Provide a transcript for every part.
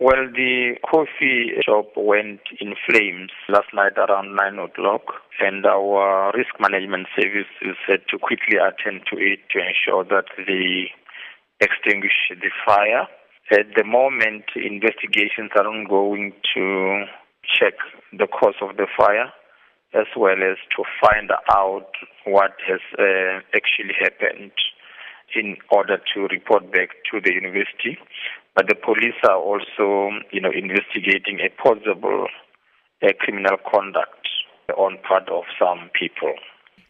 Well, the coffee shop went in flames last night around 9 o'clock, and our risk management service is set to quickly attend to it to ensure that they extinguish the fire. At the moment, investigations are ongoing to check the cause of the fire as well as to find out what has uh, actually happened in order to report back to the university. But the police are also, you know, investigating a possible uh, criminal conduct on part of some people.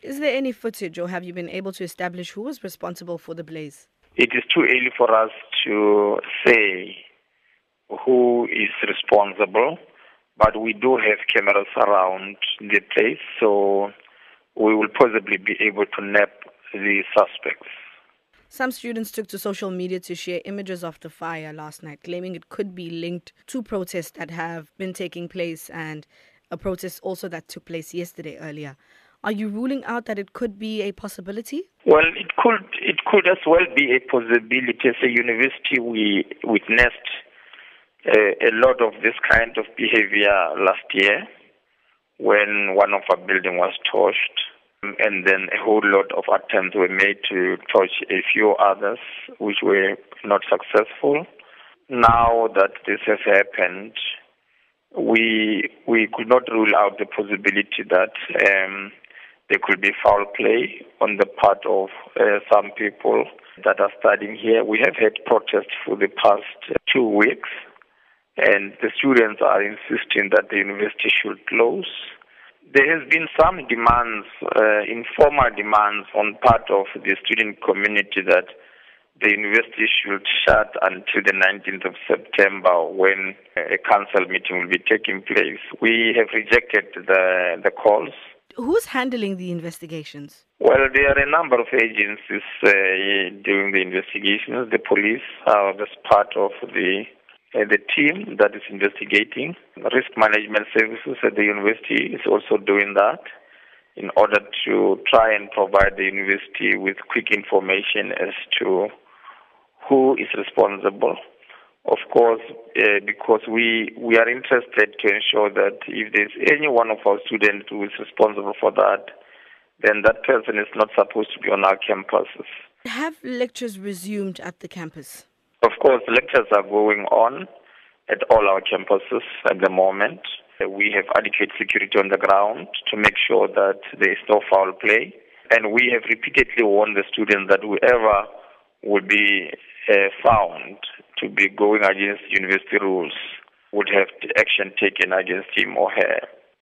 Is there any footage, or have you been able to establish who was responsible for the blaze? It is too early for us to say who is responsible, but we do have cameras around the place, so we will possibly be able to nab the suspects. Some students took to social media to share images of the fire last night, claiming it could be linked to protests that have been taking place and a protest also that took place yesterday earlier. Are you ruling out that it could be a possibility? Well, it could it could as well be a possibility. As a university, we witnessed uh, a lot of this kind of behavior last year when one of our building was torched and then a whole lot of attempts were made to touch a few others, which were not successful. Now that this has happened, we we could not rule out the possibility that um, there could be foul play on the part of uh, some people that are studying here. We have had protests for the past two weeks, and the students are insisting that the university should close there has been some demands, uh, informal demands on part of the student community that the university should shut until the 19th of September when a council meeting will be taking place. We have rejected the, the calls. Who's handling the investigations? Well, there are a number of agencies uh, doing the investigations. The police are just part of the the team that is investigating. Risk management services at the university is also doing that in order to try and provide the university with quick information as to who is responsible. Of course, uh, because we, we are interested to ensure that if there's any one of our students who is responsible for that, then that person is not supposed to be on our campuses. Have lectures resumed at the campus? Course, lectures are going on at all our campuses at the moment. We have adequate security on the ground to make sure that there is no foul play. And we have repeatedly warned the students that whoever would be uh, found to be going against university rules would have action taken against him or her.